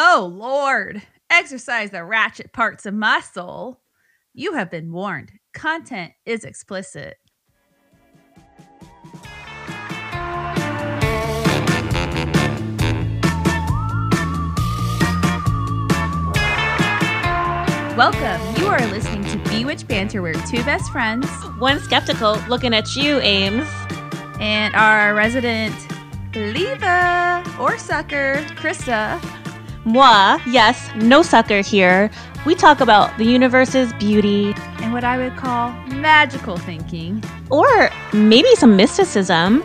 Oh, Lord. Exercise the ratchet parts of my soul. You have been warned. Content is explicit. Welcome. You are listening to Bewitched Banter, where two best friends One skeptical looking at you, Ames. and our resident believer or sucker, Krista, Moi, yes, no sucker here. We talk about the universe's beauty, and what I would call magical thinking. or maybe some mysticism.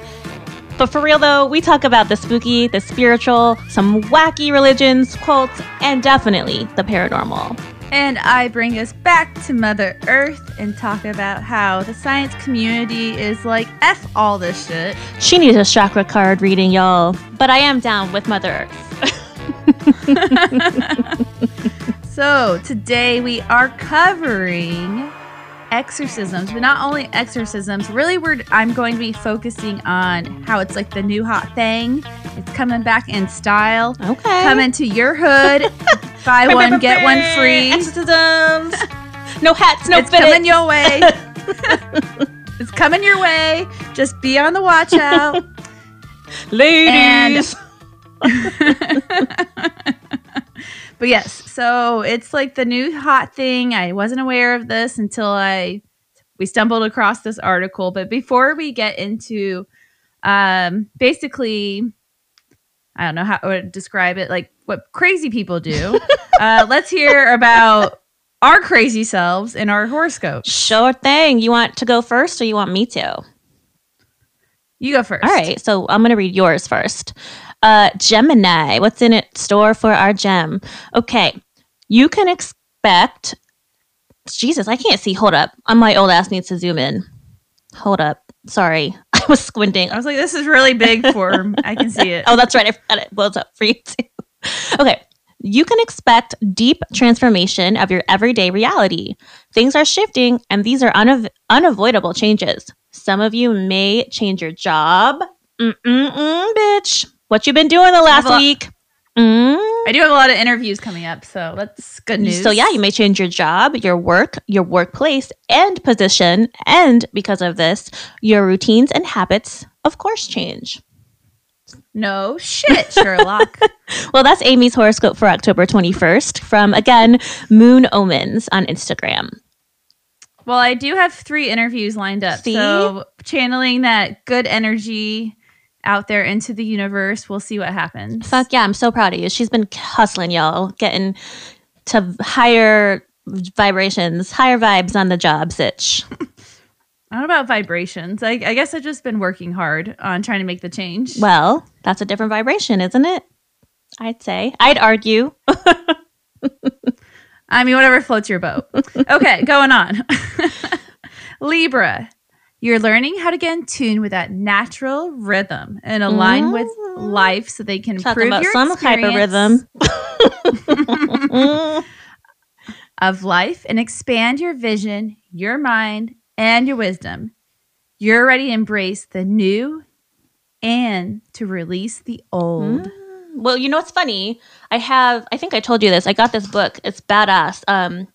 But for real though, we talk about the spooky, the spiritual, some wacky religions, cults, and definitely the paranormal. And I bring us back to Mother Earth and talk about how the science community is like, F all this shit. She needs a chakra card reading, y'all. But I am down with Mother Earth. So today we are covering exorcisms, but not only exorcisms. Really, we're I'm going to be focusing on how it's like the new hot thing. It's coming back in style. Okay. Coming to your hood. Buy one, get one free. Exorcisms. no hats, no it's fitteds. coming your way. it's coming your way. Just be on the watch out. Ladies. but yes, so it's like the new hot thing. I wasn't aware of this until I we stumbled across this article. But before we get into um basically I don't know how would describe it, like what crazy people do. uh let's hear about our crazy selves in our horoscope. Sure thing. You want to go first or you want me to? You go first. All right. So I'm going to read yours first. Uh, Gemini, what's in it store for our gem? Okay. You can expect. Jesus, I can't see. Hold up. My old ass needs to zoom in. Hold up. Sorry. I was squinting. I was like, this is really big for I can see it. Oh, that's right. I forgot it blows up for you too. okay. You can expect deep transformation of your everyday reality. Things are shifting, and these are unav- unavoidable changes. Some of you may change your job. Mm-mm-mm, bitch. What you been doing the last week? Mm. I do have a lot of interviews coming up, so that's good news. So yeah, you may change your job, your work, your workplace, and position, and because of this, your routines and habits, of course, change. No shit, Sherlock. Well, that's Amy's horoscope for October 21st from, again, Moon Omens on Instagram. well, I do have three interviews lined up. See? So channeling that good energy out there into the universe, we'll see what happens. Fuck yeah, I'm so proud of you. She's been hustling, y'all, getting to higher vibrations, higher vibes on the job, sitch. I don't about vibrations. I, I guess I've just been working hard on trying to make the change. Well, that's a different vibration, isn't it? I'd say. I'd argue. I mean, whatever floats your boat. Okay, going on. Libra, you're learning how to get in tune with that natural rhythm and align with life so they can Talking improve about your some type of experience rhythm. of life and expand your vision, your mind, and your wisdom. You're ready to embrace the new and to release the old. Well, you know what's funny? I have, I think I told you this. I got this book. It's badass um,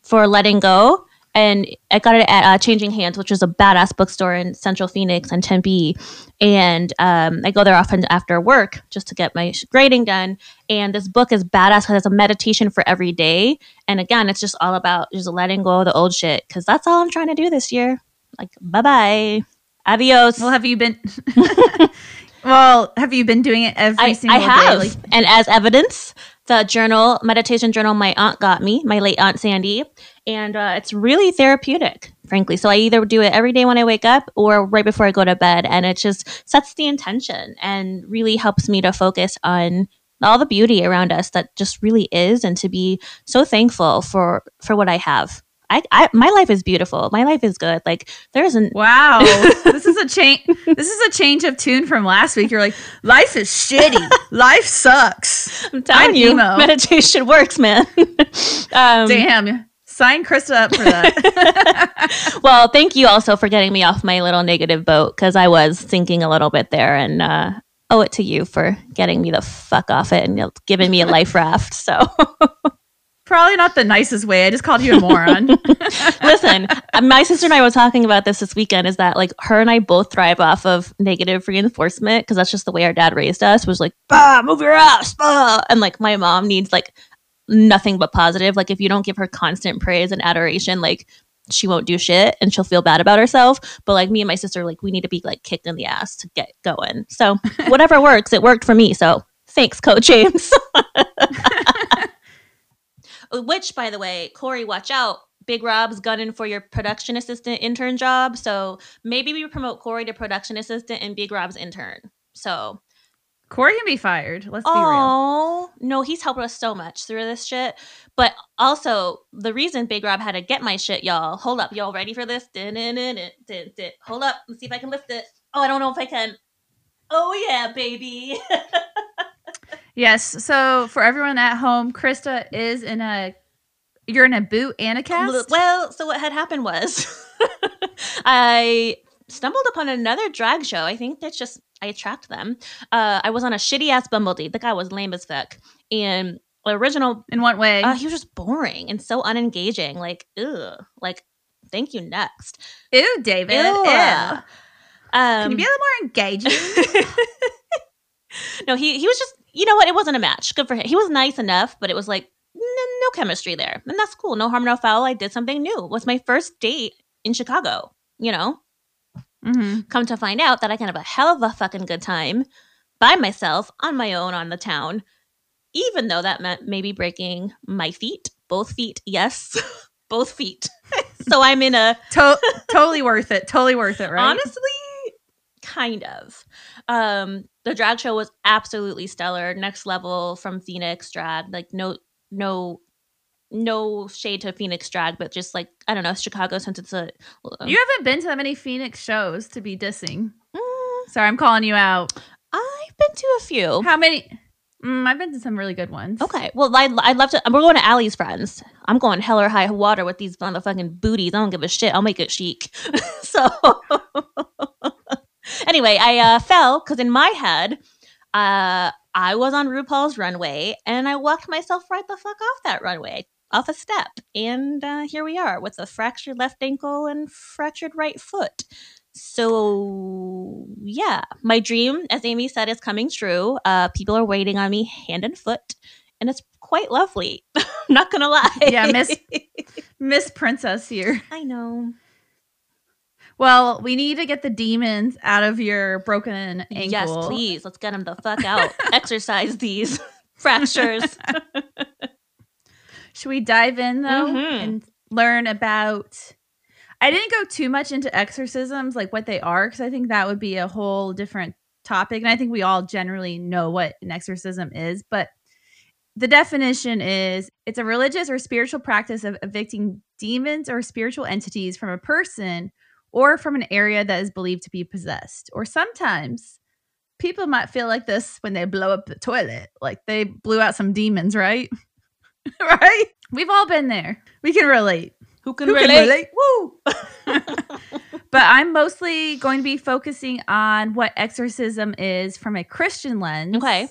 for letting go. And I got it at uh, Changing Hands, which is a badass bookstore in Central Phoenix and Tempe. And um, I go there often after work just to get my grading done. And this book is badass because it's a meditation for every day. And again, it's just all about just letting go of the old shit because that's all I'm trying to do this year. Like, bye bye. Adios. Well, have you been? well, have you been doing it every I, single I have. day? Like, and as evidence, the journal, meditation journal, my aunt got me, my late aunt Sandy, and uh, it's really therapeutic, frankly. So I either do it every day when I wake up or right before I go to bed, and it just sets the intention and really helps me to focus on all the beauty around us that just really is, and to be so thankful for for what I have. I, I my life is beautiful. My life is good. Like there isn't wow, this is a change. This is a change of tune from last week. You're like, life is shitty. life sucks. I'm telling I'm you, emo. meditation works, man. um, Damn. Sign Krista up for that. well, thank you also for getting me off my little negative boat because I was sinking a little bit there, and uh, owe it to you for getting me the fuck off it and giving me a life raft. So Probably not the nicest way. I just called you a moron. listen, my sister and I were talking about this this weekend. Is that like her and I both thrive off of negative reinforcement because that's just the way our dad raised us. Was like, bah, move your ass, bah. and like my mom needs like nothing but positive. Like if you don't give her constant praise and adoration, like she won't do shit and she'll feel bad about herself. But like me and my sister, like we need to be like kicked in the ass to get going. So whatever works, it worked for me. So thanks, Coach James. Which, by the way, Corey, watch out. Big Rob's gunning for your production assistant intern job. So maybe we promote Corey to production assistant and Big Rob's intern. So Corey can be fired. Let's be real. Oh no, he's helped us so much through this shit. But also, the reason Big Rob had to get my shit, y'all. Hold up, y'all ready for this? Hold up, let's see if I can lift it. Oh, I don't know if I can. Oh yeah, baby. Yes. So for everyone at home, Krista is in a. You're in a boot and a cast. well, so what had happened was I stumbled upon another drag show. I think that's just I attract them. Uh, I was on a shitty ass Bumblebee. The guy was lame as fuck, and original In what way? uh, he was just boring and so unengaging. Like, ugh. Like, thank you. Next. Ew, David. Ew. Ew. Um, Can you be a little more engaging? no, he he was just you know what? It wasn't a match. Good for him. He was nice enough, but it was like n- no chemistry there, and that's cool. No harm, no foul. I did something new. It was my first date in Chicago. You know, hmm come to find out that I can have a hell of a fucking good time by myself on my own on the town, even though that meant maybe breaking my feet, both feet. Yes, both feet. so I'm in a To- totally worth it. Totally worth it, right? Honestly, kind of. Um, the drag show was absolutely stellar, next level from Phoenix drag. Like no, no, no shade to Phoenix drag, but just like I don't know, Chicago since it's a. you haven't been to that many Phoenix shows to be dissing. Mm, Sorry, I'm calling you out. I've been to a few. How many? Mm, I've been to some really good ones. Okay, well, I'd, I'd love to. We're going to Allie's friends. I'm going hell or high water with these motherfucking booties. I don't give a shit. I'll make it chic. so, anyway, I uh, fell because in my head, uh, I was on RuPaul's runway and I walked myself right the fuck off that runway, off a step. And uh, here we are with a fractured left ankle and fractured right foot. So, yeah, my dream, as Amy said, is coming true. Uh, people are waiting on me hand and foot, and it's quite lovely. I'm not gonna lie. Yeah, Miss- Miss Princess here. I know. Well, we need to get the demons out of your broken ankle. Yes, please. Let's get them the fuck out. Exercise these fractures. Should we dive in though Mhm. and learn about? I didn't go too much into exorcisms, like what they are, because I think that would be a whole different topic. And I think we all generally know what an exorcism is, but the definition is it's a religious or spiritual practice of evicting demons or spiritual entities from a person or from an area that is believed to be possessed. Or sometimes people might feel like this when they blow up the toilet, like they blew out some demons, right? right? We've all been there. We can relate. Who can Who can relate? relate? Woo! But I'm mostly going to be focusing on what exorcism is from a Christian lens. Okay.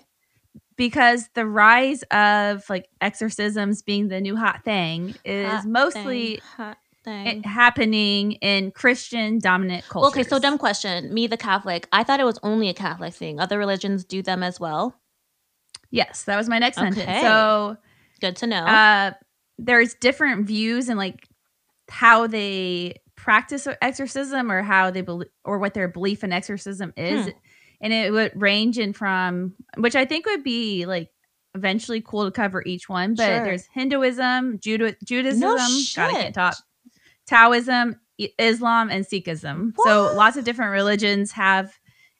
Because the rise of like exorcisms being the new hot thing is Hot mostly Thing, hot it happening in Christian dominant cultures. Okay, so dumb question. Me, the Catholic. I thought it was only a Catholic thing. Other religions do them as well. Yes, that was my next Okay. sentence. So Good to know. uh, there's different views and like how they practice exorcism or how they believe or what their belief in exorcism is Hmm. and it would range in from which i think would be like eventually cool to cover each one but Sure. there's hinduism Juda- judaism No god i can't talk taoism islam and sikhism so lots of different religions have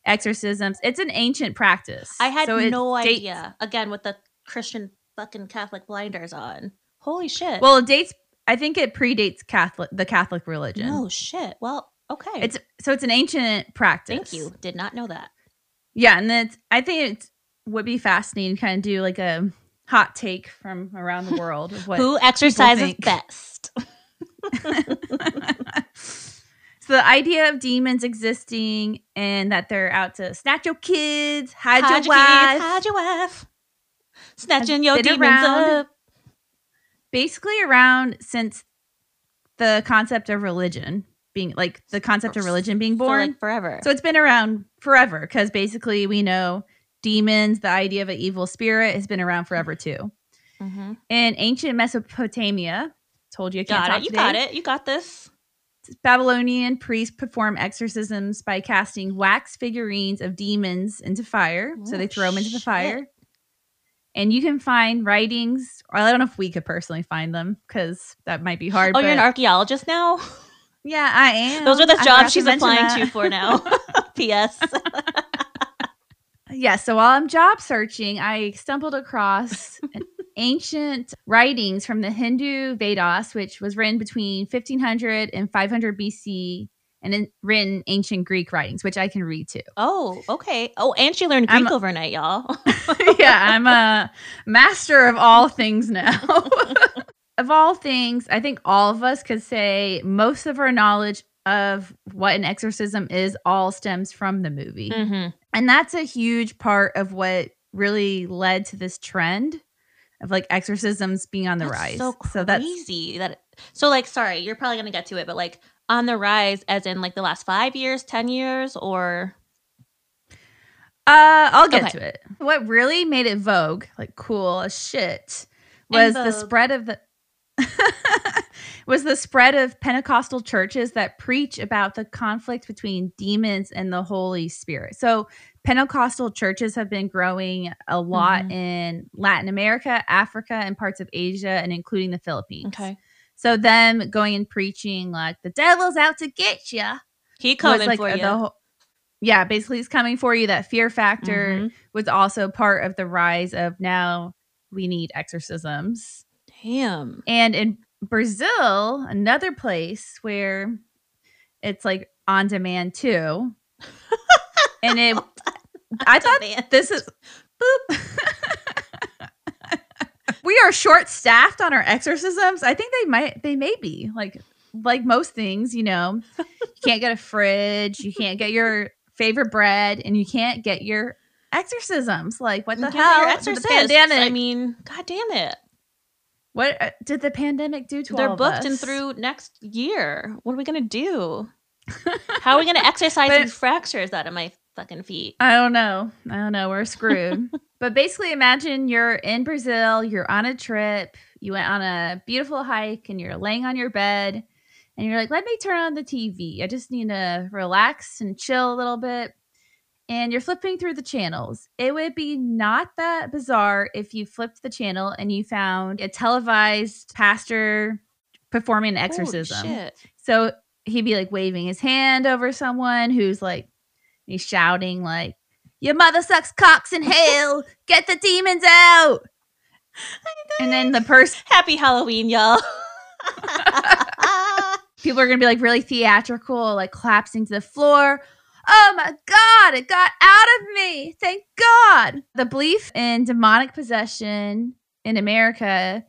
exorcisms it's an ancient practice I had So no dates- idea. Again, with the Christian fucking Catholic blinders on. Holy shit. well it dates i think it predates catholic the catholic religion no shit. Well, okay. It's so it's an ancient practice. Thank you. Did not know that. Yeah, and it's I think it would be fascinating to kind of do like a hot take from around the world of what Who exercises think. best? the idea of demons existing and that they're out to snatch your kids, hide, Hide your your kids, wife. hide your wife. Snatching your demons around. up. basically around since the concept of religion being like the concept of religion being born. like forever. So it's been around forever because basically we know demons, the idea of an evil spirit, has been around forever too. Mhm. In ancient Mesopotamia, told you I can't Got talk it. You today, got it. You got this. Babylonian priests perform exorcisms by casting wax figurines of demons into fire. so they Oh, throw them into the oh, shit. fire. And you can find writings, or I don't know if we could personally find them because that might be hard. Oh, you're an archaeologist now? Yeah, I am. Those are the jobs she's applying that. to for now. P.S. Yeah, so while I'm job searching, I stumbled across an ancient writings from the Hindu Vedas, which was written between 1500 and 500 BC, and in, written ancient Greek writings, which I can read too. Oh, okay. Oh, and she learned Greek overnight, y'all. yeah, I'm a master of all things now. of all things, I think all of us could say most of our knowledge of what an exorcism is all stems from the movie. hmm And that's a huge part of what really led to this trend of like exorcisms being on the That's rise. So so that's crazy that. So, like, sorry, you're probably gonna get to it, but like on the rise, as in like the last five years, ten years, or uh I'll get Okay. to it. What really made it vogue, like cool as shit, was the spread of the was the spread of Pentecostal churches that preach about the conflict between demons and the Holy Spirit. So Pentecostal churches have been growing a lot Mhm. in Latin America, Africa, and parts of Asia, and including the Philippines. okay, So them going and preaching like the devil's out to get you he coming like for you. whole, yeah, basically he's coming for you. That fear factor Mhm. was also part of the rise of now we need exorcisms. Damn. And in Brazil, another place where it's like on demand too. and it I thought this is we are short staffed on our exorcisms. I think they might they may be like like most things, you know. You can't get a fridge, you can't get your favorite bread, and you can't get your exorcisms. Like what the hell? your Did exorcists. the pandemic. I mean, god damn it. what uh, did the pandemic do to They're all of booked and us? through next year. What are we gonna do? How are we gonna exercise But- these fractures out of my fucking feet? I don't know. I don't know. We're screwed. but basically, imagine you're in Brazil, you're on a trip, you went on a beautiful hike, and you're laying on your bed, and you're like, let me turn on the TV. I just need to relax and chill a little bit. And you're flipping through the channels. It would be not that bizarre if you flipped the channel and you found a televised pastor performing an exorcism. shit. So he'd be like waving his hand over someone who's like, he's shouting like, "Your mother sucks cocks in hell. Get the demons out!" And then the person, Happy Halloween, y'all. people are gonna be like really theatrical, like collapsing to the floor. Oh my god, it got out of me! Thank God. The belief in demonic possession in America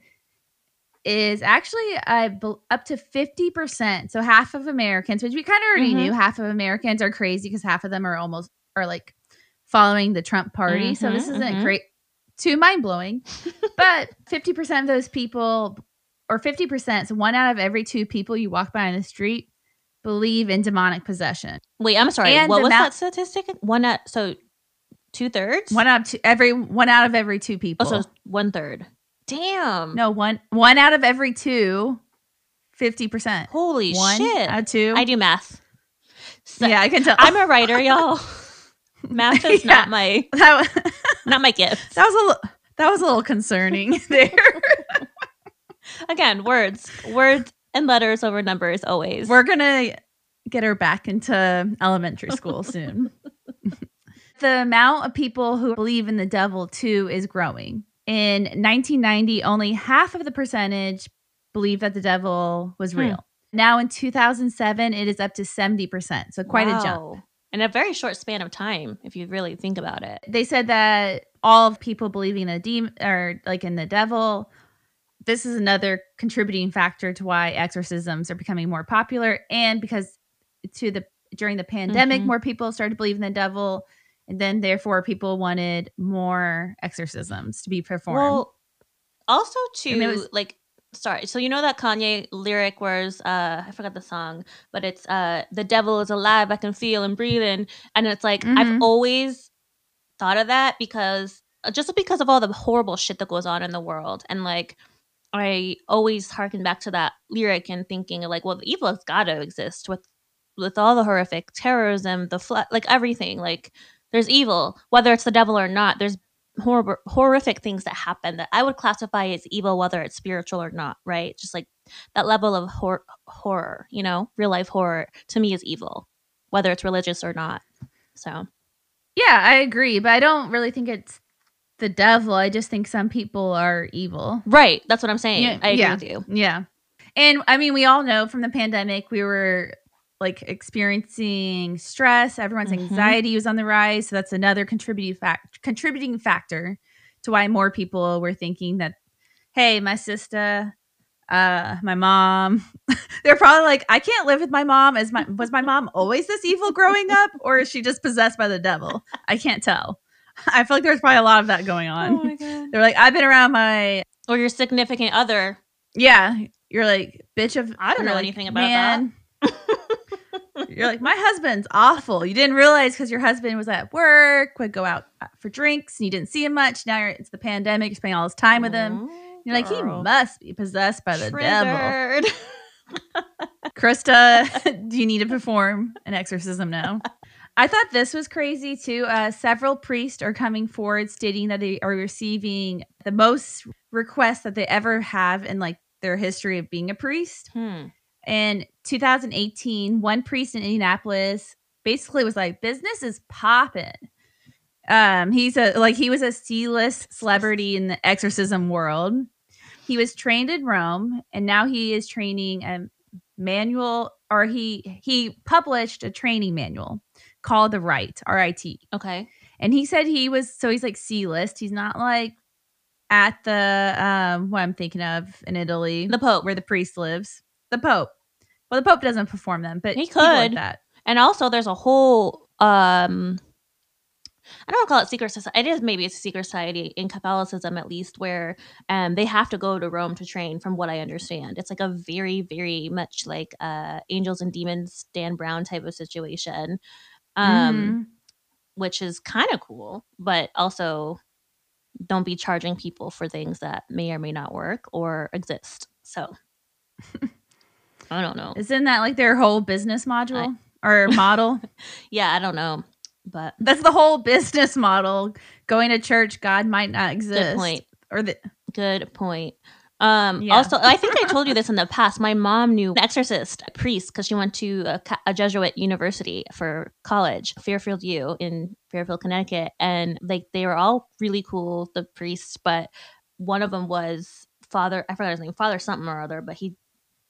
is actually uh, up to 50%. So half of Americans, which we kind of already Mhm. knew, half of Americans are crazy because half of them are almost are like following the Trump party. so this Mhm, isn't mhm. great too mind blowing. but 50% of those people or 50%, so one out of every two people you walk by on the street believe in demonic possession. Wait, I'm sorry. And what was that statistic? One at so two thirds. One out of two, every one out of every two people. Oh, so one third. Damn. no, one one out of every two 50%. Holy one shit. out of two. I do math. So yeah, I can tell. I'm a writer, y'all. Math is Yeah. not my that, wa- not my gift. that was a little that was a little concerning there. Again, words, words and letters over numbers always. We're gonna get her back into elementary school soon. the amount of people who believe in the devil too is growing. In 1990, only half of the percentage believed that the devil was Hmm. real. Now in 2007, it is up to 70%. So quite a jump. In a very short span of time, if you really think about it. They said that all of people believing in a demon or like in the devil, this is another contributing factor to why exorcisms are becoming more popular and because to the during the pandemic, Mhm. more people started believing in the devil, and then therefore people wanted more exorcisms to be performed. Well, also too, was- like, sorry. So you know that Kanye lyric was, uh, I forgot the song, but it's, uh, the devil is alive. I can feel and breathe in, and it's like Mhm. I've always thought of that because uh, just because of all the horrible shit that goes on in the world, and like. I always harken back to that lyric and thinking like, well, the evil has got to exist with with all the horrific terrorism, the flood, like everything. Like, there's evil, whether it's the devil or not. There's horrible, horrific things that happen that I would classify as evil, whether it's spiritual or not. Right? Just like that level of hor- horror, you know, real life horror to me is evil, whether it's religious or not. So, yeah, I agree, but I don't really think it's the devil. I just think some people are evil. right, that's what I'm saying. Yeah, I agree yeah. with you. Yeah. And I mean, we all know from the pandemic, we were like experiencing stress. Everyone's Mhm. anxiety was on the rise. So that's another contributing fact contributing factor to why more people were thinking that, hey, my sister, uh, my mom, they're probably like, I can't live with my mom. Is my was my mom always this evil growing up? Or is she just possessed by the devil? I can't tell. I feel like there's probably a lot of that going on. Oh my god. They're like, I've been around my Or your significant other. yeah, you're like bitch of. I don't know like, anything about that." you're like my husband's awful. You didn't realize because your husband was at work, would go out uh, for drinks, and you didn't see him much. Now you're, it's the pandemic. You're spending all this time with him. You're like he must be possessed by the devil. Triggered. Krista, do you need to perform an exorcism now? I thought this was crazy too. Uh, several priests are coming forward stating that they are receiving the most requests that they ever have in like their history of being a priest. Hmm. In 2018, one priest in Indianapolis basically was like, "Business is popping." Um, he's a like he was a C-list celebrity in the exorcism world. He was trained in Rome, and now he is training a manual, or he he published a training manual called the Rite R I T. Okay. And he said he was so he's like C list. He's not like at the um what I'm thinking of in Italy, The Pope. where the priest lives. The Pope. Well, the Pope doesn't perform them, but He people like could. that. And also, there's a whole um, I don't want to call it secret society. It is maybe it's a secret society in Catholicism, at least, where um they have to go to Rome to train. From what I understand, it's like a very, very much like uh Angels and Demons, Dan Brown type of situation, um, Mhm. which is kind of cool, but also don't be charging people for things that may or may not work or exist. So. I don't know. Isn't that like their whole business module or model? Yeah, I don't know, but That's the whole business model. Going to church, God might not exist. good point. Or the Good point. Um, Yeah. Also, I think I told you this in the past. My mom knew an exorcist, a priest, because she went to a, a Jesuit university for college, Fairfield U in Fairfield, Connecticut, and like they were all really cool, the priests. But one of them was Father. I forgot his name, Father something or other, but he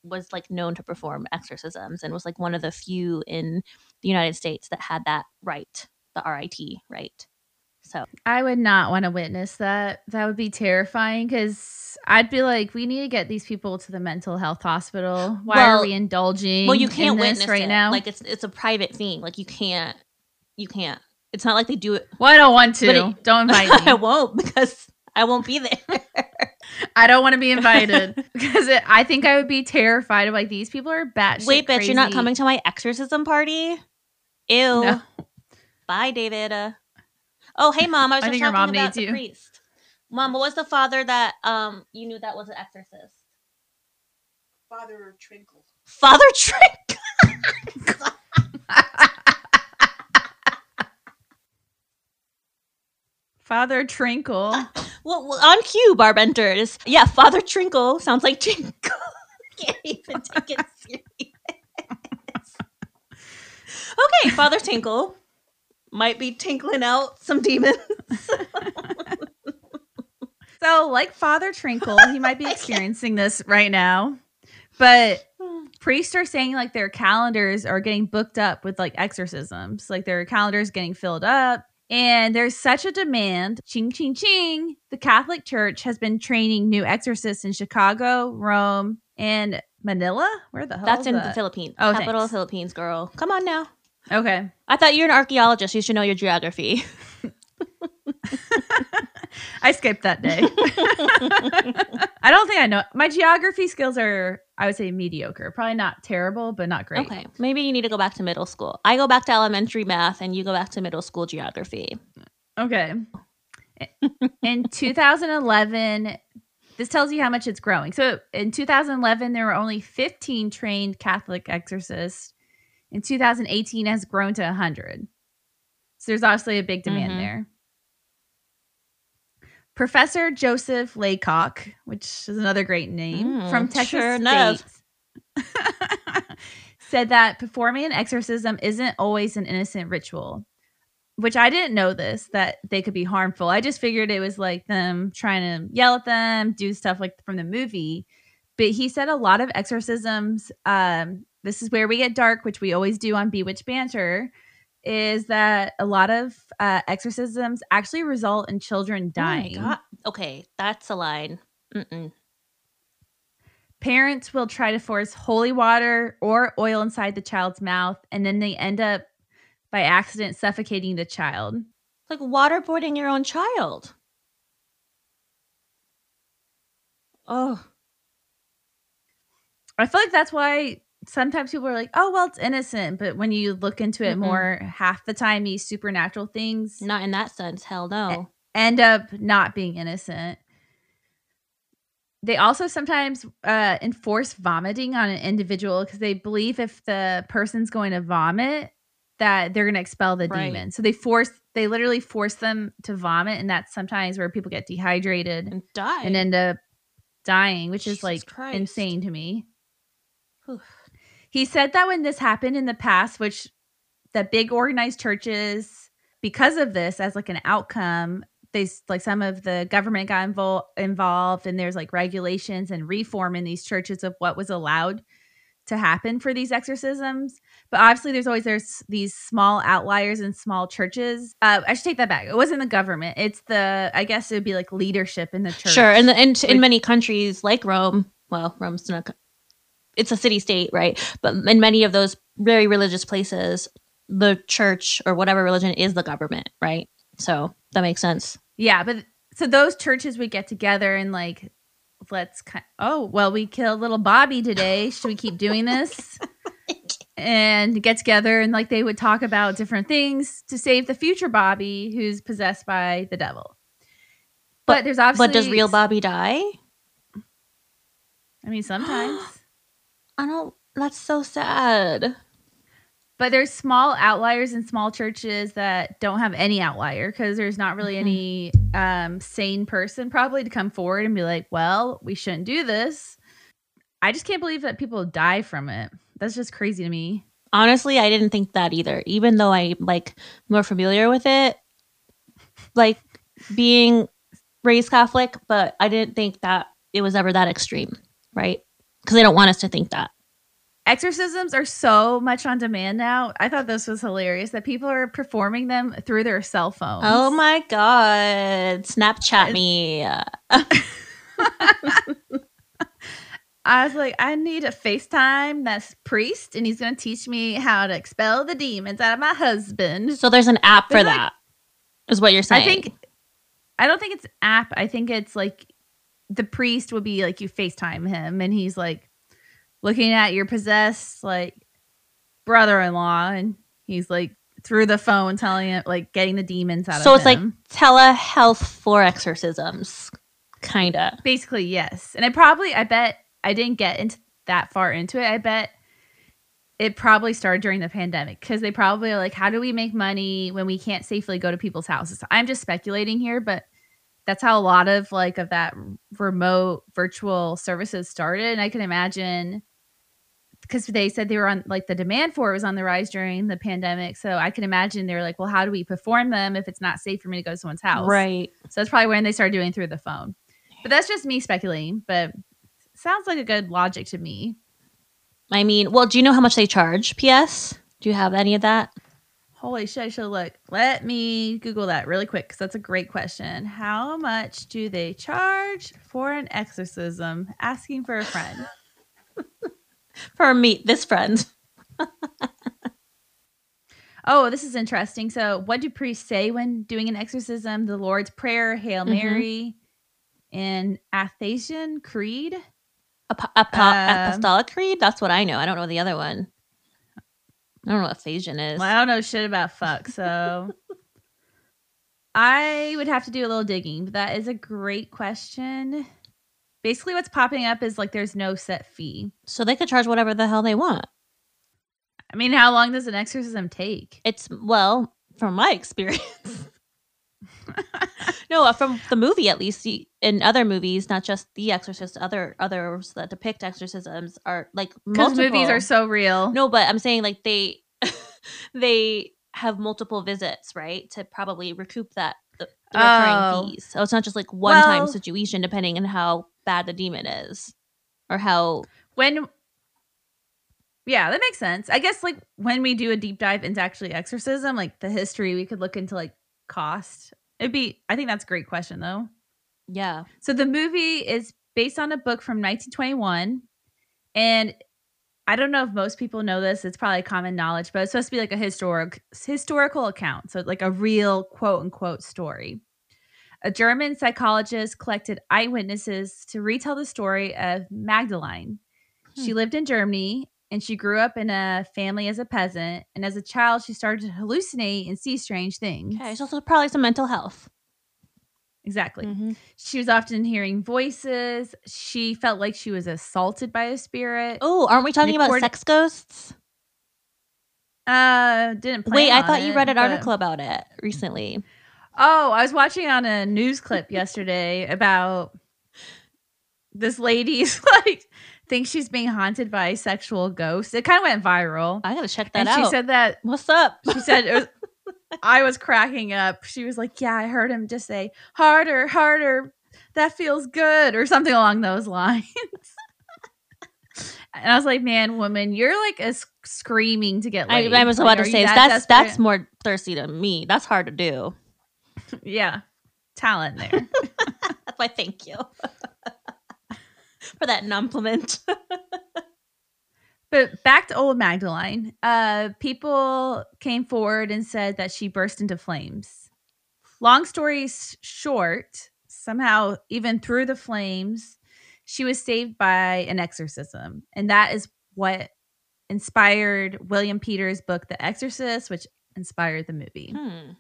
was like known to perform exorcisms and was like one of the few in the United States that had that rite, the RIT rite. So I would not want to witness that. That would be terrifying because I'd be like, we need to get these people to the mental health hospital. Why Well- are we indulging? well you can't witness right it. now. like it's it's a private thing like you can't you can't it's not like they do it well, I don't want to. It- don't invite me. i won't because i won't be there I don't want to be invited because it, I think I would be terrified of like these people are batshit. wait bitch you're not coming to my exorcism party ew No. bye david uh, oh hey mom i was I just think your talking mom about needs the you. priest mom what was the father that um you knew that was an exorcist Father Trinkle. father trick Father Trinkle. well, well, on cue barbenters yeah father trinkle sounds like tinkle can't even take it serious okay father tinkle might be tinkling out some demons So, like Father Trinkle, he might be experiencing this right now. But hmm. priests are saying like their calendars are getting booked up with like exorcisms. Like their calendars getting filled up. And there's such a demand. Ching, ching, ching. The Catholic Church has been training new exorcists in Chicago, Rome, and Manila? Where the hell? That's in the? Philippines. Oh, Capital of thanks. Philippines, girl. Come on now. Okay. I thought you're an archaeologist. You should know your geography. I skipped that day. I don't think I know. My geography skills are, I would say, mediocre. Probably not terrible, but not great. Okay, maybe you need to go back to middle school. I go back to elementary math, and you go back to middle school geography. Okay. In 2011, this tells you how much it's growing. So in 2011, there were only 15 trained Catholic exorcists. In 2018, it has grown to 100. So there's obviously a big demand Mhm. there. Professor Joseph Laycock, which is another great name Mm, from Texas sure. State, said that performing an exorcism isn't always an innocent ritual which I didn't know this that they could be harmful. I just figured it was like them trying to yell at them, do stuff like from the movie. But he said a lot of exorcisms. Um, this is where we get dark, which we always do on Bewitched Banter. Is that a lot of uh, exorcisms actually result in children dying? Oh. Okay, that's a line. Mm-mm. Parents will try to force holy water or oil inside the child's mouth, and then they end up by accident suffocating the child. Like waterboarding your own child. Oh, I feel like that's why sometimes people are like, "Oh, well, it's innocent," but when you look into it Mm-mm. more, half the time these supernatural things not in that sense. Hell no. end up not being innocent. They also sometimes uh, enforce vomiting on an individual because they believe if the person's going to vomit, that they're going to expel the Right. demon. So they force, they literally force them to vomit, and that's sometimes where people get dehydrated And die. and end up dying, which is like Christ. insane to me. Whew. He said that when this happened in the past, which that big organized churches, because of this, as like an outcome, they like some of the government got invol- involved, and there's like regulations and reform in these churches of what was allowed to happen for these exorcisms. But obviously, there's always there's these small outliers in small churches. Uh, I should take that back. It wasn't the government. It's the I guess it would be like leadership in the church. Sure, and in, in Like- many countries like Rome, well, Rome's not. It's a city state, right? But in many of those very religious places, the church or whatever religion is the government, right? So that makes sense. Yeah, but so those churches would get together and like, let's. Oh well, we killed little Bobby today. Should we keep doing this? and get together and like they would talk about different things to save the future Bobby who's possessed by the devil. But, there's obviously. But does real Bobby die? I mean, sometimes. I don't. That's so sad. but there's small outliers in small churches that don't have any outlier because there's not really Mhm. any um, sane person probably to come forward and be like, well, we shouldn't do this. I just can't believe that people die from it. That's just crazy to me. Honestly, I didn't think that either. Even though I'm like more familiar with it, like being raised Catholic, but I didn't think that it was ever that extreme, right? Because they don't want us to think that. Exorcisms are so much on demand now. I thought this was hilarious that people are performing them through their cell phones. Oh my god! Snapchat me. I was like, I need a FaceTime that's priest, and he's going to teach me how to expel the demons out of my husband. So there's an app for like- that. Is what you're saying? I think I don't think it's app. I think it's like the priest would be like you FaceTime him and he's like looking at your possessed like brother-in-law and he's like through the phone telling it like getting the demons out of the so. of It's like telehealth for exorcisms, kinda. basically yes. And I probably I bet I didn't get into that far into it. I bet it probably started during the pandemic because they probably are like, how do we make money when we can't safely go to people's houses? I'm just speculating here, but that's how a lot of like of that remote virtual services started. And I can imagine because they said they were on like the demand for it was on the rise during the pandemic. So I can imagine they were like, well, how do we perform them if it's not safe for me to go to someone's house? Right. So that's probably when they started doing through the phone. But that's just me speculating, but sounds like a good logic to me. I mean, well, do you know how much they charge? P.S. Do you have any of that? Holy shit, I should look. Let me Google that really quick because that's a great question. How much do they charge for an exorcism? Asking for a friend. For meet this friend. Oh, this is interesting. So, what do priests say when doing an exorcism? The Lord's Prayer, Hail Mhm. Mary, and Athanasian Creed. Um, Apostolic Creed? That's what I know. I don't know the other one. I don't know what Phasian is. Well, I don't know shit about fuck, so I would have to do a little digging. But that is a great question. Basically, what's popping up is like there's no set fee. So they could charge whatever the hell they want. I mean, how long does an exorcism take? It's, well, from my experience. no, uh, from the movie at least. In other movies, not just The Exorcist, other others that depict exorcisms are like Because movies are so real. No, but I'm saying like they they have multiple visits, right? To probably recoup that the, the recurring Oh. fees. So it's not just like one time Well- situation, depending on how bad the demon is or how. when yeah that makes sense i guess like when we do a deep dive into actually exorcism like the history we could look into like cost it'd be i think that's a great question though Yeah. so the movie is based on a book from 1921 and i don't know if most people know this it's probably common knowledge but it's supposed to be like a historic historical account so like a real quote unquote story a german psychologist collected eyewitnesses to retell the story of magdalene she Hmm. lived in Germany and she grew up in a family as a peasant. And as a child, she started to hallucinate and see strange things. Okay. There's also probably some mental health. Exactly. Mhm. She was often hearing voices. She felt like she was assaulted by a spirit. Oh, aren't we talking about sex ghosts? Uh, didn't Wait, I thought you read an but- article about it recently. Oh, I was watching on a news clip yesterday about this lady's like thinks she's being haunted by sexual ghosts. It kind of went viral. I gotta check that and out. she said that "What's up?" she said it was I was cracking up. She was like, "Yeah, I heard him just say harder, harder. That feels good," or something along those lines. and I was like, "Man, woman, you're like a screaming to get I, laid." I was Like, about are to say that that's that's more thirsty than me. That's hard to do. yeah, talent there. That's why thank you for that compliment. But back to old Magdalene, uh, people came forward and said that she burst into flames. Long story short, somehow, even through the flames, she was saved by an exorcism. And that is what inspired William Peters' book, The Exorcist, which inspired the movie. Hmm.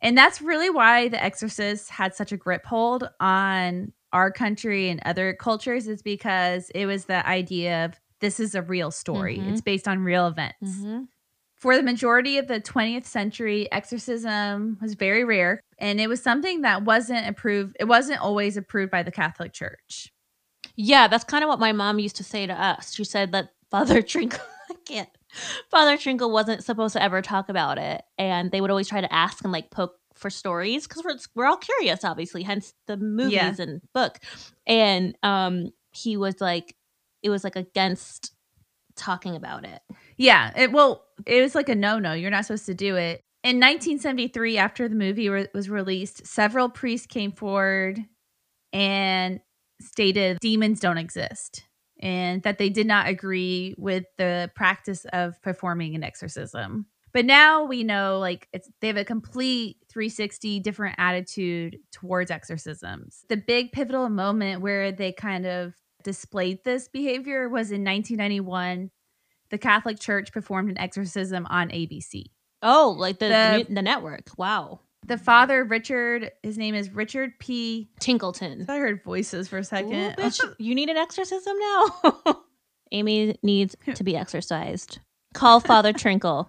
And that's really why The Exorcist had such a grip hold on our country and other cultures, is because it was the idea of this is a real story. Mhm. It's based on real events. Mhm. For the majority of the 20th century, exorcism was very rare and it was something that wasn't approved. It wasn't always approved by the Catholic Church. Yeah, that's kind of what my mom used to say to us. She said that Father Trinkle, I can't. Father Trinkle wasn't supposed to ever talk about it, and they would always try to ask and like poke for stories because we're we're all curious, obviously. Hence the movies Yeah. and book. And um, he was like, it was like against talking about it. Yeah, it well, it was like a no-no. You're not supposed to do it. In 1973, after the movie re- was released, several priests came forward and stated demons don't exist and that they did not agree with the practice of performing an exorcism. But now we know like it's they have a complete 360 different attitude towards exorcisms. The big pivotal moment where they kind of displayed this behavior was in 1991 the Catholic Church performed an exorcism on ABC. Oh, like the The- the, network. Wow, The father, Richard, his name is Richard P. Tinkleton. I heard voices for a Ooh, second. bitch, you need an exorcism now. Amy needs to be exorcised. Call Father Trinkle.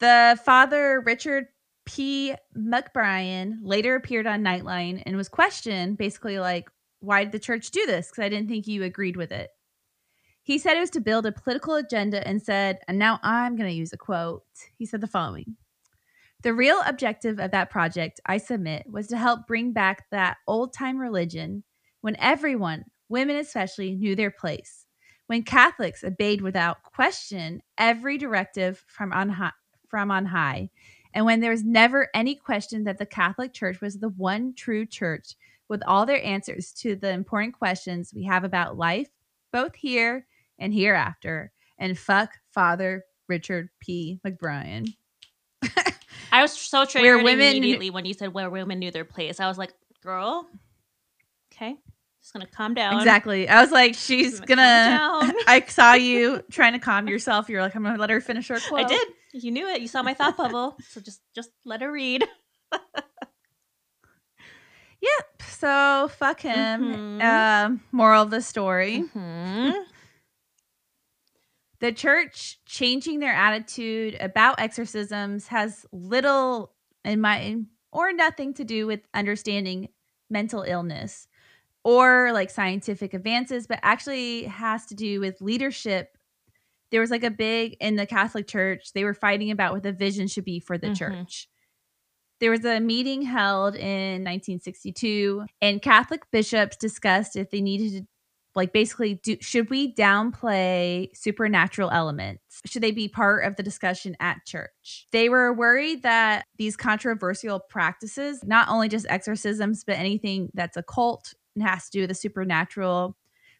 The father, Richard P. McBrien, later appeared on Nightline and was questioned basically like, why did the church do this? Because I didn't think you agreed with it. He said it was to build a political agenda and said, and now I'm going to use a quote. He said the following The real objective of that project, I submit, was to help bring back that old time religion when everyone, women especially, knew their place. When Catholics obeyed without question every directive from on high, from on high, and when there was never any question that the Catholic Church was the one true church with all their answers to the important questions we have about life, both here and hereafter. And fuck Father Richard P. McBrien. I was so triggered women- immediately when you said where women knew their place. I was like, girl, okay, just gonna calm down. Exactly. I was like, she's I'm gonna. gonna. I saw you trying to calm yourself. You're like, I'm gonna let her finish her quote. I did. You knew it. You saw my thought bubble. So just just let her read. Yep. So fuck him. Mhm. Um, moral of the story: Mhm. the church changing their attitude about exorcisms has little, in my or nothing to do with understanding mental illness or like scientific advances, but actually has to do with leadership. There was like a big in the Catholic Church, they were fighting about what the vision should be for the Mhm. church. There was a meeting held in 1962, and Catholic bishops discussed if they needed to, like, basically, do, should we downplay supernatural elements? Should they be part of the discussion at church? They were worried that these controversial practices, not only just exorcisms, but anything that's occult and has to do with the supernatural,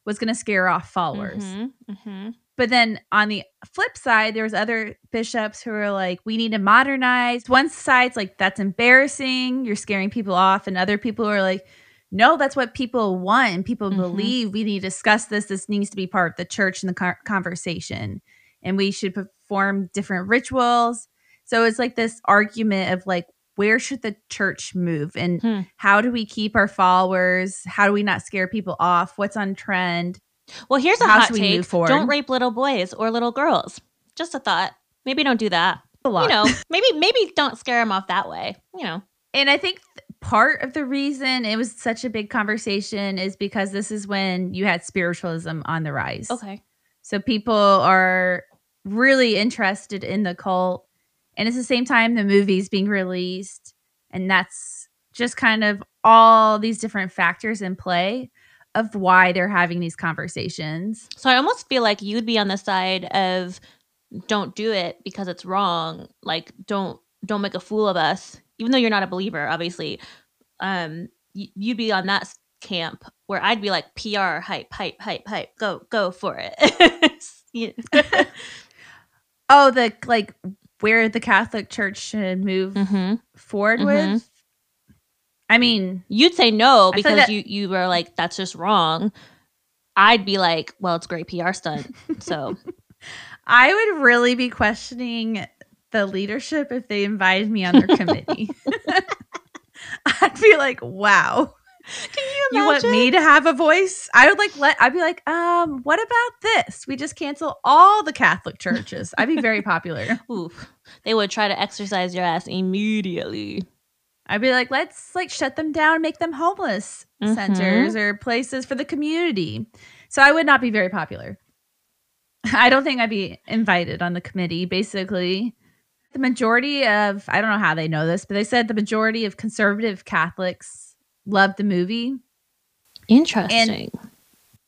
was going to scare off followers. Mhm. Mhm. But then on the flip side, there was other bishops who were like, we need to modernize. One side's like, that's embarrassing. You're scaring people off. And other people are like, no, that's what people want and people Mhm. believe. We need to discuss this. This needs to be part of the church and the conversation. And we should perform different rituals. So it's like this argument of like, where should the church move? And Hmm. how do we keep our followers? How do we not scare people off? What's on trend? Well, here's a How hot we take: don't rape little boys or little girls. Just a thought. Maybe don't do that. A lot. You know, maybe maybe don't scare them off that way. You know. And I think part of the reason it was such a big conversation is because this is when you had spiritualism on the rise. Okay. So people are really interested in the cult. And it's the same time the movie's being released. And that's just kind of all these different factors in play of why they're having these conversations. So I almost feel like you'd be on the side of don't do it because it's wrong. Like don't don't make a fool of us, even though you're not a believer, obviously. Um, y- you'd be on that camp where I'd be like PR hype, hype, hype, hype. Go, go for it. Oh, the like where the Catholic Church should move Mhm. forward Mhm. with. I mean, You'd say no because that- you you were like that's just wrong. I'd be like, well, it's a great PR stunt. So I would really be questioning the leadership if they invited me on their committee. I'd be like, wow. can you imagine? You want me to have a voice? I would like let I'd be like, um, what about this? We just cancel all the Catholic churches. I'd be very popular. Oof. They would try to exorcise your ass immediately. I'd be like, let's like shut them down make them homeless Mhm. centers or places for the community. So I would not be very popular. I don't think I'd be invited on the committee, basically. The majority of, I don't know how they know this, but they said the majority of conservative Catholics loved the movie. Interesting.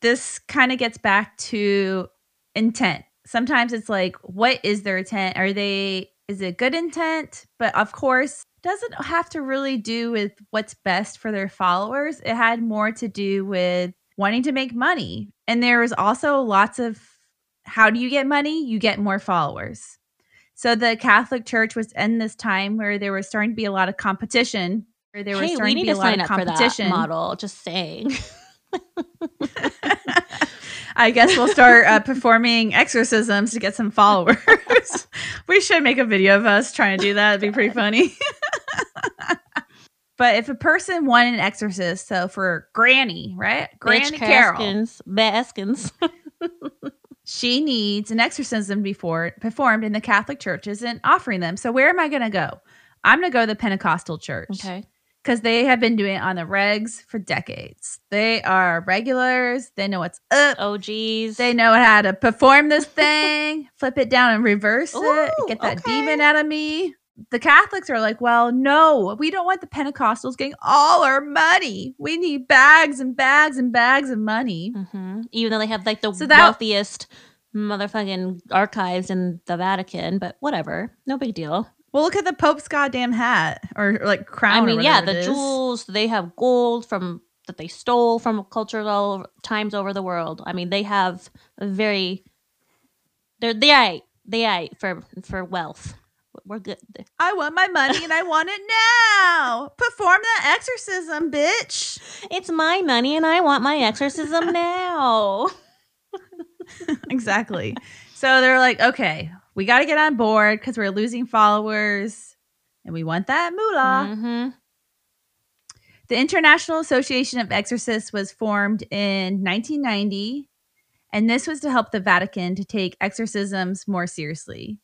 This kind of gets back to intent. Sometimes it's like, what is their intent? Are they, is it good intent? But of course, doesn't have to really do with what's best for their followers. It had more to do with wanting to make money. And there was also lots of how do you get money? You get more followers. So the Catholic Church was in this time where there was starting to be a lot of competition. Where there was hey, starting we need to be to a sign up for that model. Just saying. I guess we'll start uh, performing exorcisms to get some followers. we should make a video of us trying to do that. It'd be pretty funny. but if a person wanted an exorcist, so for Granny, right? Granny Bitch Carol, Caskins, Baskins. she needs an exorcism before performed in the Catholic Church isn't offering them. So where am I going to go? I'm going to go to the Pentecostal Church. okay. Because they have been doing it on the regs for decades. They are regulars. They know what's up. Oh, geez. They know how to perform this thing, flip it down and reverse it, get that okay. demon out of me. The Catholics are like, well, no, we don't want the Pentecostals getting all our money. We need bags and bags and bags of money. hmm Even though they have like the So that- wealthiest motherfucking archives in the Vatican, but whatever. No big deal. Well, look at the Pope's goddamn hat or like crown. I mean, or yeah, the jewels, they have gold from that they stole from cultures all times over the world. I mean, they have a very They're they ain't they for for wealth. We're good. I want my money and I want it now. Perform the exorcism, bitch. It's my money and I want my exorcism now. exactly. So they're like, okay, we got to get on board because we're losing followers and we want that moolah. hmm The International Association of Exorcists was formed in 1990, and this was to help the Vatican to take exorcisms more seriously.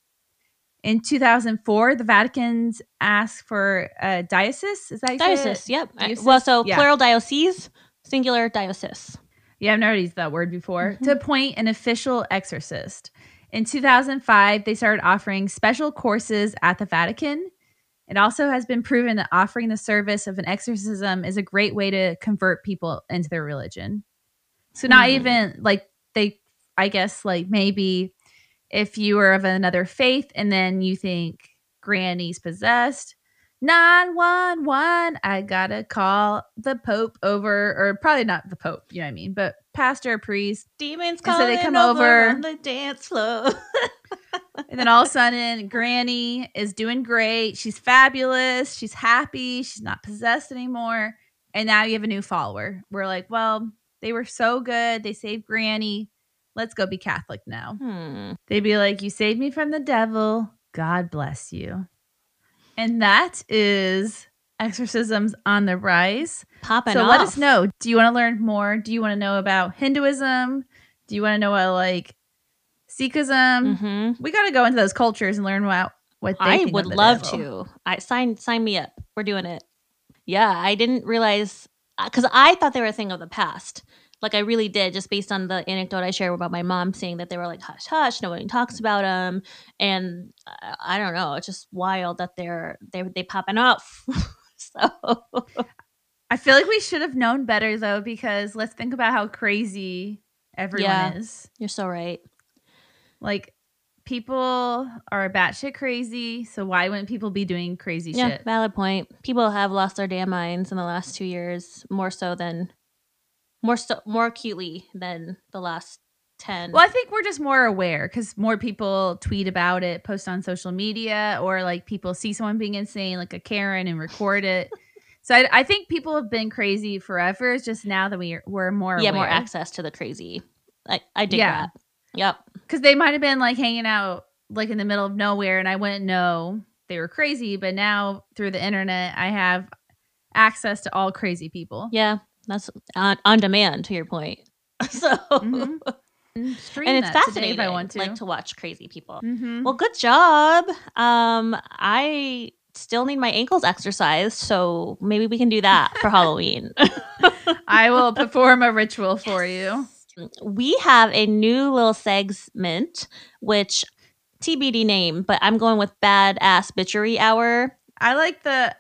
In 2004, the Vatican's asked for a diocese. Is that? Diocese, yep. Diocese? well, so Yeah. plural diocese, singular diocese. Yeah, I've never used that word before. Mhm. To appoint an official exorcist. In 2005, they started offering special courses at the Vatican. It also has been proven that offering the service of an exorcism is a great way to convert people into their religion. So, not Hmm. even like they, I guess, like maybe if you were of another faith and then you think Granny's possessed, 911, I gotta call the Pope over, or probably not the Pope, you know what I mean, but pastor, or priest. Demons And so they come over, over- on the dance floor. And then all of a sudden, Granny is doing great. She's fabulous. She's happy. She's not possessed anymore. And now you have a new follower. We're like, well, they were so good. They saved Granny. Let's go be Catholic now. hmm. They'd be like, You saved me from the devil. God bless you. And that is exorcisms on the rise. Popping so off. let us know. Do you want to learn more? Do you want to know about Hinduism? Do you want to know about like Sikhism? hmm We got to go into those cultures and learn what what they I would love devil. to. I sign sign me up. We're doing it. Yeah, I didn't realize because I thought they were a thing of the past. Like I really did, just based on the anecdote I shared about my mom saying that they were like hush hush, nobody talks about them, and uh, I don't know, it's just wild that they're they they popping off. so I feel like we should have known better though, because let's think about how crazy everyone Yeah. is. you're so right. Like people are batshit crazy, so why wouldn't people be doing crazy shit? Yeah, shit? valid point. People have lost their damn minds in the last two years, more so than more so more acutely than the last ten. Well, I think we're just more aware because more people tweet about it, post on social media, or like people see someone being insane, like a Karen, and record it. so I, I think people have been crazy forever. It's just now that we we're more yeah, more access to the crazy. I I dig Yeah. that. Yep. because they might have been like hanging out like in the middle of nowhere and I wouldn't know they were crazy. But now through the internet, I have access to all crazy people. Yeah, that's on, on demand. To your point. so Mhm. Stream and it's fascinating. if I want to. like to watch crazy people. Mhm. Well, good job. Um, I still need my ankles exorcised, so maybe we can do that for Halloween. I will perform a ritual for you. we have a new little segment, which TBD name, but I'm going with badass bitchery hour. I like the.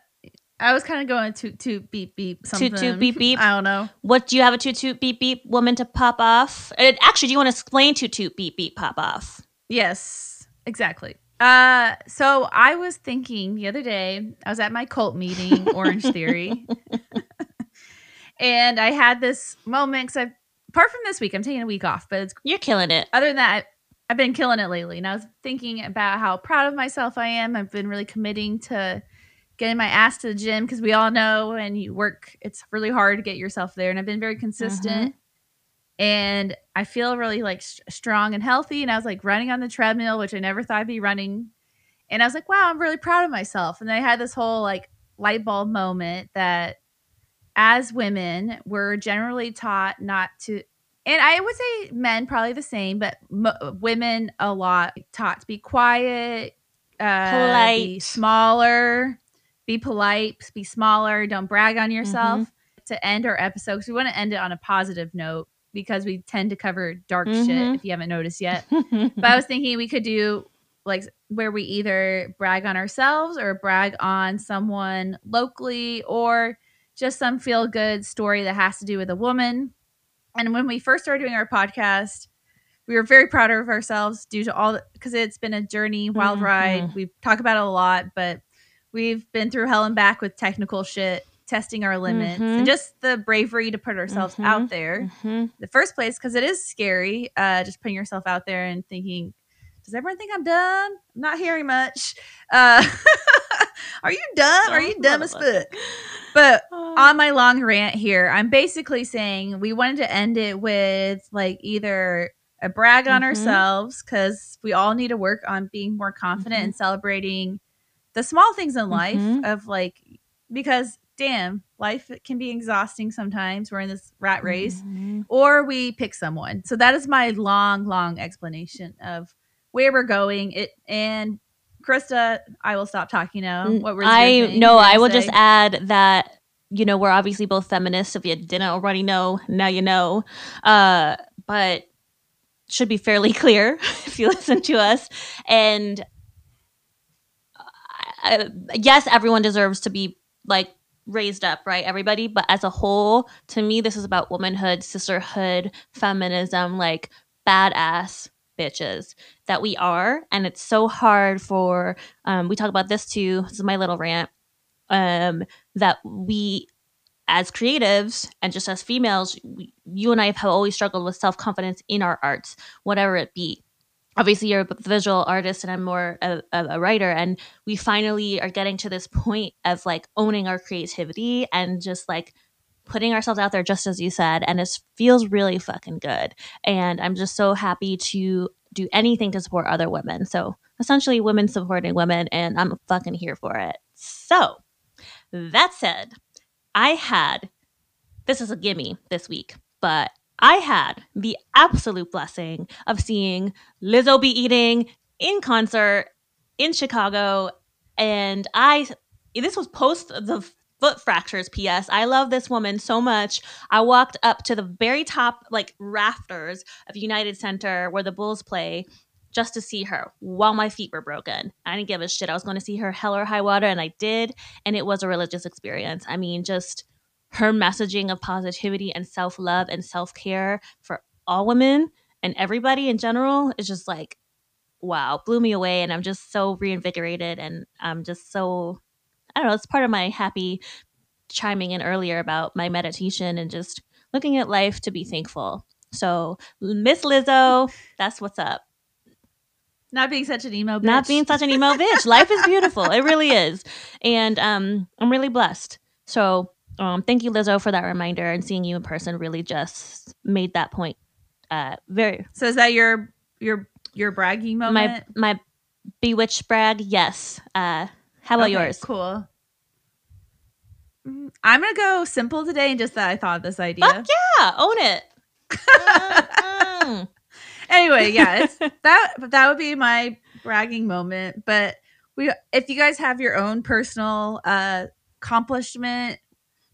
I was kind of going toot toot beep beep something. toot, toot beep, beep. I don't know. What do you have a toot toot beep beep woman to pop off? And actually, do you want to explain toot toot beep beep pop off? Yes, exactly. Uh, so I was thinking the other day, I was at my cult meeting, Orangetheory, and I had this moment because I, apart from this week, I'm taking a week off, but it's You're killing it. other than that, I've been killing it lately. And I was thinking about how proud of myself I am. I've been really committing to getting my ass to the gym because we all know and you work, it's really hard to get yourself there. And I've been very consistent. And I feel really like s- strong and healthy. And I was like running on the treadmill, which I never thought I'd be running. And I was like, wow, I'm really proud of myself. And then I had this whole like light bulb moment that as women, we're generally taught not to and I would say men probably the same, but m- women a lot taught to be quiet, uh, be Polite. smaller, be polite, be smaller, don't brag on yourself. To end our episode, because we want to end it on a positive note because we tend to cover dark shit Mhm. if you haven't noticed yet. But I was thinking we could do like where we either brag on ourselves or brag on someone locally or just some feel good story that has to do with a woman. And when we first started doing our podcast, we were very proud of ourselves due to all because it's been a journey, wild Mhm. ride. We talk about it a lot, but we've been through hell and back with technical shit, testing our limits, Mhm. and just the bravery to put ourselves Mhm. out there Mhm. the first place because it is scary uh just putting yourself out there and thinking Does everyone think I'm dumb? I'm not hearing much. Uh, are you dumb? Are you dumb as fuck? But on my long rant here, I'm basically saying we wanted to end it with like either a brag on Mhm. ourselves because we all need to work on being more confident Mhm. and celebrating the small things in life Mhm. of like because damn life can be exhausting sometimes we're in this rat race Mhm. or we pick someone so that is my long long explanation of where we're going it and krista i will stop talking now what was your I no, I will just add that you know we're obviously both feminists. If you didn't already know, now you know. Uh, but should be fairly clear if you listen to us. And uh, yes, everyone deserves to be like raised up, right? Everybody, but as a whole, to me, this is about womanhood, sisterhood, feminism, like badass bitches that we are. And it's so hard for, um, we talk about this too. This is my little rant. Um, that we as creatives and just as females, we, you and I have always struggled with self confidence in our arts, whatever it be. Obviously, you're a visual artist, and I'm more a, a, writer. And we finally are getting to this point of like owning our creativity and just like putting ourselves out there, just as you said. And it feels really fucking good. And I'm just so happy to do anything to support other women. So essentially, women supporting women, and I'm fucking here for it. So that said, I had this is a gimme this week, but I had the absolute blessing of seeing Lizzo be eating in concert in Chicago, and I this was post the foot fractures ps i love this woman so much. I walked up to the very top like rafters of united center where the bulls play just to see her while my feet were broken. I didn't give a shit. I was going to see her hell or high water and i did and it was a religious experience. I mean just her messaging of positivity and self-love and self-care for all women and everybody in general is just like wow blew me away and i'm just so reinvigorated and i'm just so I don't know, it's part of my happy chiming in earlier about my meditation and just looking at life to be thankful. So, Miss Lizzo, that's what's up. not being such an emo bitch. Not being such an emo bitch. Life is beautiful. It really is. And um, I'm really blessed. So, um, thank you, Lizzo, for that reminder. And seeing you in person really just made that point uh, very so is that your your your bragging moment my my bewitched brag. Yes. Uh, how about Okay, yours? Cool. Mm, I'm gonna go simple today, and just that I thought of this idea. Fuck yeah, own it. Anyway, yeah, it's that that would be my bragging moment. But we, if you guys have your own personal uh, accomplishment,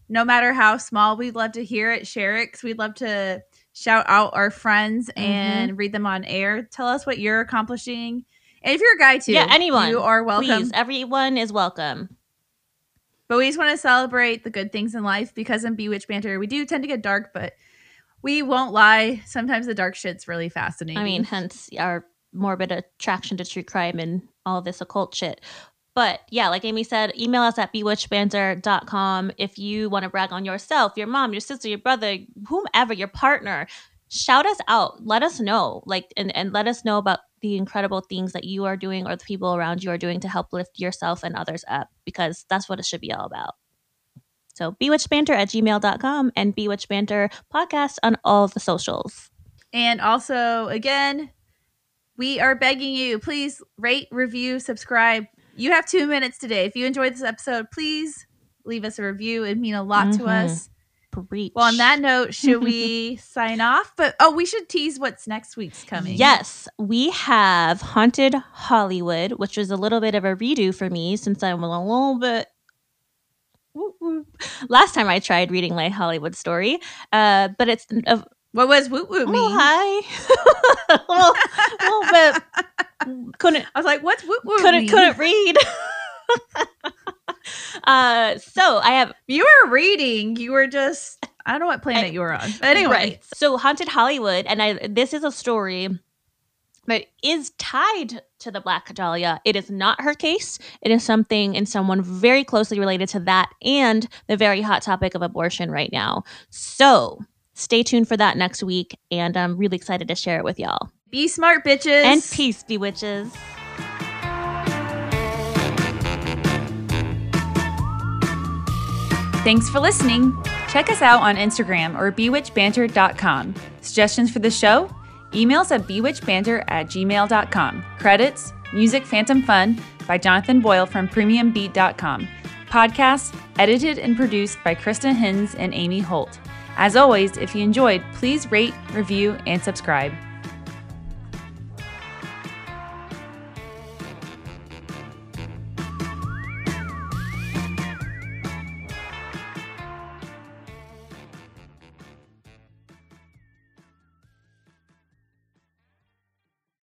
no matter how small, we'd love to hear it. Share it, because we'd love to shout out our friends Mm-hmm. and read them on air. Tell us what you're accomplishing, and if you're a guy too, Yeah, anyone. you are welcome. Please, everyone is welcome. But we just want to celebrate the good things in life because in Bewitched Banter, we do tend to get dark, but we won't lie. Sometimes the dark shit's really fascinating. I mean, hence our morbid attraction to true crime and all this occult shit. But yeah, like Amy said, email us at bewitchedbanter.com if you want to brag on yourself, your mom, your sister, your brother, whomever, your partner. Shout us out. Let us know. Like and, and let us know about the incredible things that you are doing or the people around you are doing to help lift yourself and others up because that's what it should be all about. So bewitchbanter at gmail.com and bewitchbanter podcast on all the socials. and also, again, we are begging you, please rate, review, subscribe. You have two minutes today. If you enjoyed this episode, please leave us a review. It'd mean a lot to Mhm. us. Preach. Well, on that note, should we sign off? But oh, we should tease what's next week's coming. Yes, we have Haunted Hollywood, which was a little bit of a redo for me since I'm a little bit. whoop, whoop. Last time I tried reading my Hollywood story, uh, but it's a What was woo woo little mean? high, a little, little bit couldn't I was like, what's what woo couldn't mean? couldn't read. uh, so I have You were reading. You were just I don't know what planet I- you were on. But anyway, Right. So Haunted Hollywood, and I this is a story that is tied to the Black Dahlia. It is not her case. It is something and someone very closely related to that and the very hot topic of abortion right now. So stay tuned for that next week, and I'm really excited to share it with y'all. Be smart, bitches. And peace, bewitches. Thanks for listening. Check us out on Instagram or bewitchbanter.com. Suggestions for the show? Emails at bewitchbanter at gmail.com. Credits, music Phantom Fun by Jonathan Boyle from premiumbeat.com. Podcast edited and produced by Krista Hins and Amy Holt. As always, if you enjoyed, please rate, review, and subscribe.